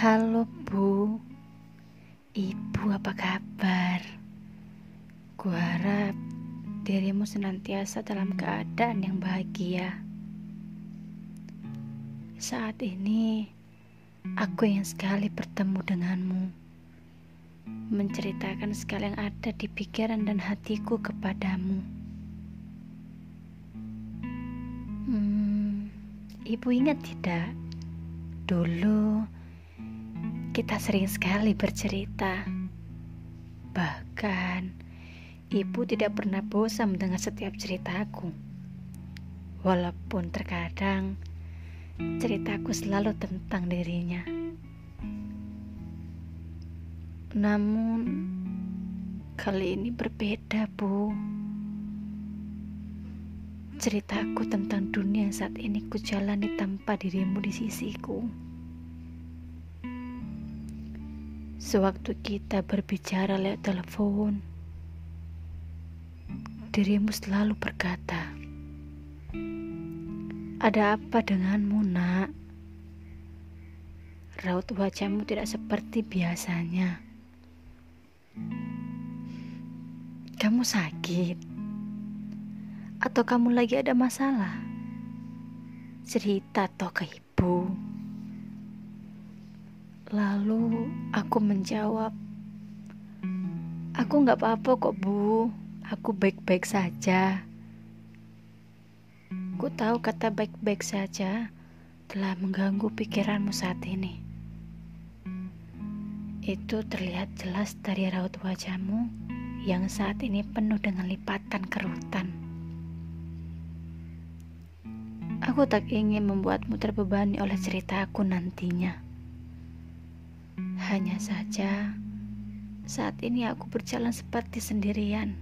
Halo Bu Ibu apa kabar? Kuharap dirimu senantiasa dalam keadaan yang bahagia Saat ini Aku ingin sekali bertemu denganmu Menceritakan segala yang ada di pikiran dan hatiku kepadamu Hmm, Ibu ingat tidak? Dulu kita sering sekali bercerita. Bahkan ibu tidak pernah bosan mendengar setiap ceritaku. Walaupun terkadang ceritaku selalu tentang dirinya. Namun kali ini berbeda, Bu. Ceritaku tentang dunia saat ini kujalani tanpa dirimu di sisiku. Sewaktu kita berbicara lewat telepon, dirimu selalu berkata, "Ada apa denganmu, Nak?" Raut wajahmu tidak seperti biasanya. Kamu sakit? Atau kamu lagi ada masalah? Cerita toh ke ibu. Lalu aku menjawab, Aku nggak apa-apa kok bu, aku baik-baik saja. Ku tahu kata baik-baik saja telah mengganggu pikiranmu saat ini. Itu terlihat jelas dari raut wajahmu yang saat ini penuh dengan lipatan kerutan. Aku tak ingin membuatmu terbebani oleh ceritaku nantinya. Hanya saja, saat ini aku berjalan seperti sendirian.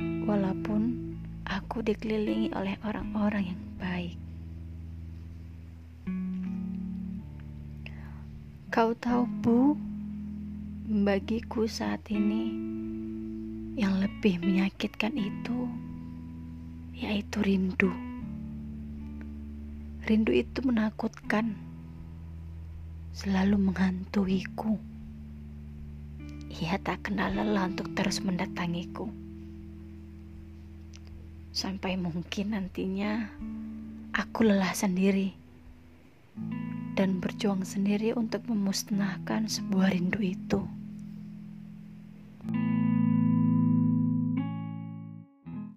Walaupun aku dikelilingi oleh orang-orang yang baik. Kau tahu, Bu, bagiku saat ini yang lebih menyakitkan itu yaitu rindu. Rindu itu menakutkan selalu menghantuiku. Ia tak kenal lelah untuk terus mendatangiku. Sampai mungkin nantinya aku lelah sendiri dan berjuang sendiri untuk memusnahkan sebuah rindu itu.